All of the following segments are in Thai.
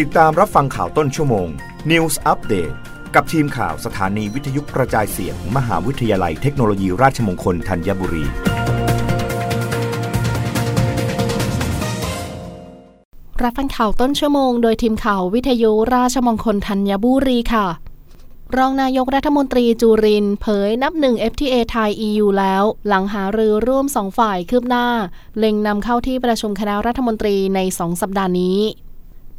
ติดตามรับฟังข่าวต้นชั่วโมง News Update กับทีมข่าวสถานีวิทยุกระจายเสียงมมหาวิทยาลัยเทคโนโลยีราชมงคลธัญบุรี รับฟังข่าวต้นชั่วโมงโดยทีมข่าววิทยุราชมงคลธัญบุรีค่ะ รองนายกรัฐมนตรีจูรินเผยนับหนึ่ง FTA ไทย EU แล้ว หลังหารือร่วมสองฝ่ายคืบหน้า เล็งนำเข้าที่ประชุมคณะรัฐมนตรีในสองสัปดาห์นี้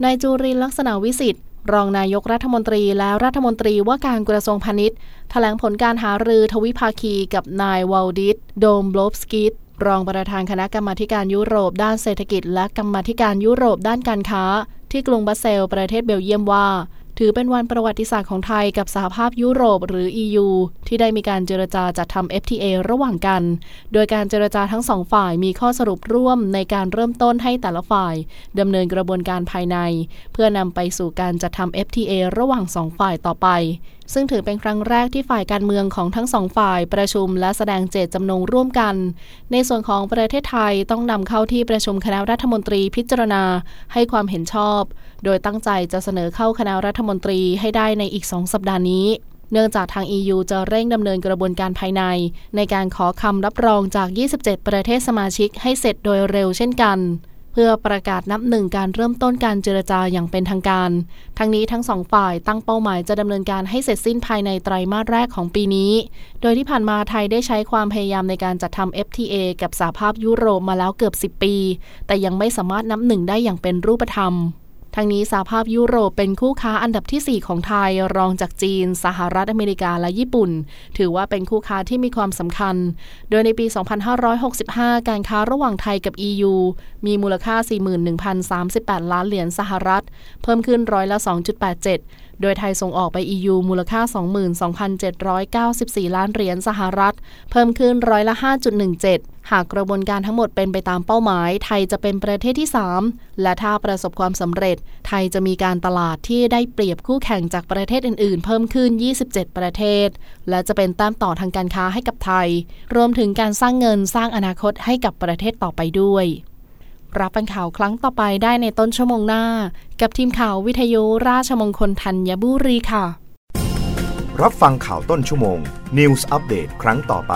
นายจุรินทร์ ลักษณวิศิษฏ์รองนายกรัฐมนตรีและรัฐมนตรีว่าการกระทรวงพาณิชย์แถลงผลการหารือทวิภาคีกับนายวัลดิส ดอมบรอฟสกิสรองประธานคณะกรรมาธิการยุโรปด้านเศรษฐกิจ และกรรมาธิการยุโรปด้านการค้า ที่กรุงบรัสเซลส์ ประเทศเบลเยียมว่า ถือเป็นวันประวัติศาสตร์ของไทยกับสหภาพยุโรปหรือ EU ที่ได้มีการเจรจาจัดทำ FTA ระหว่างกัน โดยการเจรจาทั้งสองฝ่ายมีข้อสรุปร่วมในการเริ่มต้นให้แต่ละฝ่ายดำเนินกระบวนการภายใน เพื่อนำไปสู่การจัดทำ FTA ระหว่างสองฝ่ายต่อไปซึ่งถือเป็นครั้งแรกที่ฝ่ายการเมืองของทั้งสองฝ่ายประชุมและแสดงเจตจำนงร่วมกัน ในส่วนของประเทศไทยต้องนำเข้าที่ประชุมคณะรัฐมนตรีพิจารณาให้ความเห็นชอบ โดยตั้งใจจะเสนอเข้าคณะรัฐมนตรีให้ได้ในอีกสองสัปดาห์นี้ เนื่องจากทาง EU จะเร่งดำเนินกระบวนการภายใน ในการขอคำรับรองจาก 27 ประเทศสมาชิกให้เสร็จโดยเร็วเช่นกัน เพื่อประกาศนับหนึ่งการเริ่มต้นการเจรจาอย่างเป็นทางการ ทั้งนี้ทั้งสองฝ่ายตั้งเป้าหมายจะดำเนินการให้เสร็จสิ้นภายในไตรมาสแรกของปีนี้ โดยที่ผ่านมาไทยได้ใช้ความพยายามในการจัดทำ FTA กับสหภาพยุโรปมาแล้วเกือบ 10 ปี แต่ยังไม่สามารถนับหนึ่งได้อย่างเป็นรูปธรรม ทั้งนี้สหภาพยุโรปเป็นคู่ค้าอันดับที่ 4 ของไทยรองจากจีน สหรัฐอเมริกาและญี่ปุ่น ถือว่าเป็นคู่ค้าที่มีความสำคัญ โดยในปี 2565 การค้าระหว่างไทยกับ EU มีมูลค่า 41,038 ล้านเหรียญสหรัฐ เพิ่มขึ้นร้อยละ 2.87 โดยไทยส่งออกไป EU มูลค่า 22,794 ล้านเหรียญสหรัฐ เพิ่มขึ้นร้อยละ 5.17 หากกระบวนการทั้งหมดเป็นไปตามเป้าหมาย ไทยจะเป็นประเทศที่ 3 และถ้าประสบความสำเร็จ ไทยจะมีการตลาดที่ได้เปรียบคู่แข่งจากประเทศอื่นๆ เพิ่มขึ้น 27 ประเทศ และจะเป็นแต้มต่อทางการค้าให้กับไทย รวมถึงการสร้างเงินสร้างอนาคตให้กับประเทศต่อไปด้วย รับฟังข่าวครั้งต่อไปได้ในต้นชั่วโมงหน้า กับทีมข่าววิทยุราชมงคลธัญบุรีค่ะ รับฟังข่าวต้นชั่วโมง News Update ครั้งต่อไป